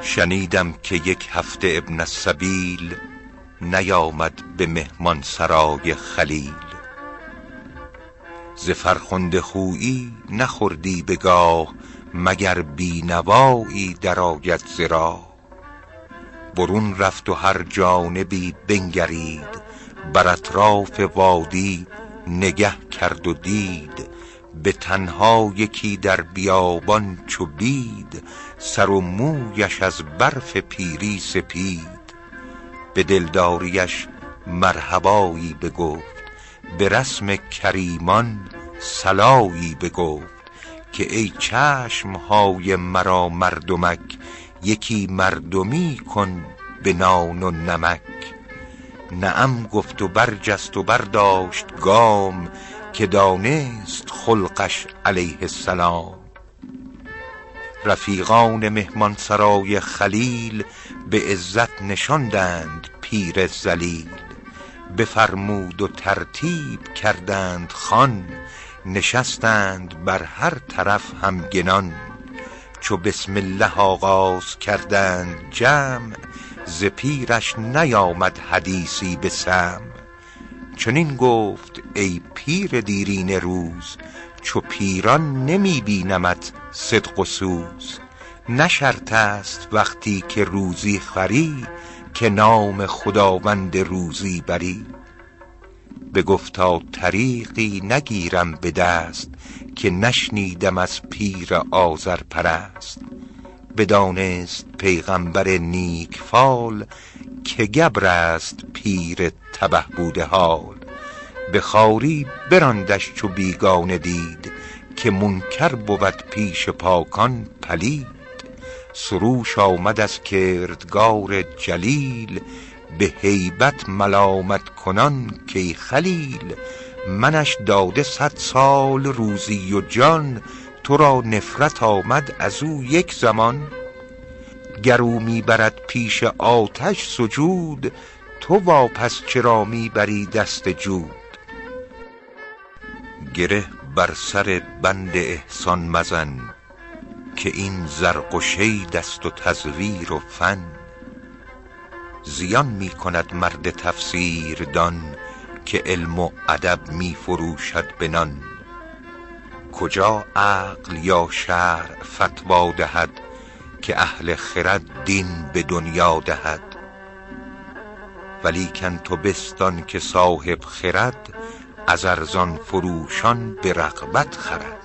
شنیدم که یک هفته ابن السبیل نیامد به مهمان سرای خلیل. ز فرخنده خویی نخوردی به گاه مگر بینوایی درآید ز راه. برون رفت و هر جانبی بنگرید بر اطراف وادی نگه کرد و دید. به تنها یکی در بیابان چو بید سر و مویش از برف پیری سپید. به دلداریش مرحبایی بگفت به رسم کریمان صلایی بگفت که ای چشم های مرا مردمک یکی مردمی کن به نان و نمک. نعم گفت و برجست و برداشت گام که دانست خلقش علیه السلام. رفیقان مهمان سرای خلیل به عزت نشاندند پیر ذلیل. بفرمود و ترتیب کردند خوان نشستند بر هر طرف همگنان. چو بسم الله آغاز کردند جمع ز پیرش نیامد حدیثی به سمع چنین گفت ای پیر دیرینه روز چو پیران نمی بینمت صدق و سوز. نه است وقتی که روزی خوری که نام خداوند روزی بری. بگفتا طریقی نگیرم به دست که نشنیدم از پیر آذرپرست. بدانست پیغمبر نیک فال که گبر است پیر تبه بوده حال. به خواری براندش چو بیگانه دید که منکر بود پیش پاکان پلید. سروش آمد از کردگار جلیل به هیبت ملامت کنان کای خلیل. منش داده صد سال روزی و جان تو را نفرت آمد از او یک زمان. گر او می برد پیش آتش سجود تو واپس چرا می بری دست جود؟ گره بر سر بند احسان مزن که این زرق و شید و تزویر و فن. زیان می کند مرد تفسیر دان که علم و ادب می فروشد به نان کجا عقل یا شرع فتوی دهد که اهل خرد دین به دنیا دهد؟ ولیکن تو بستان که صاحب خرد از ارزان فروشان به رغبت خرد.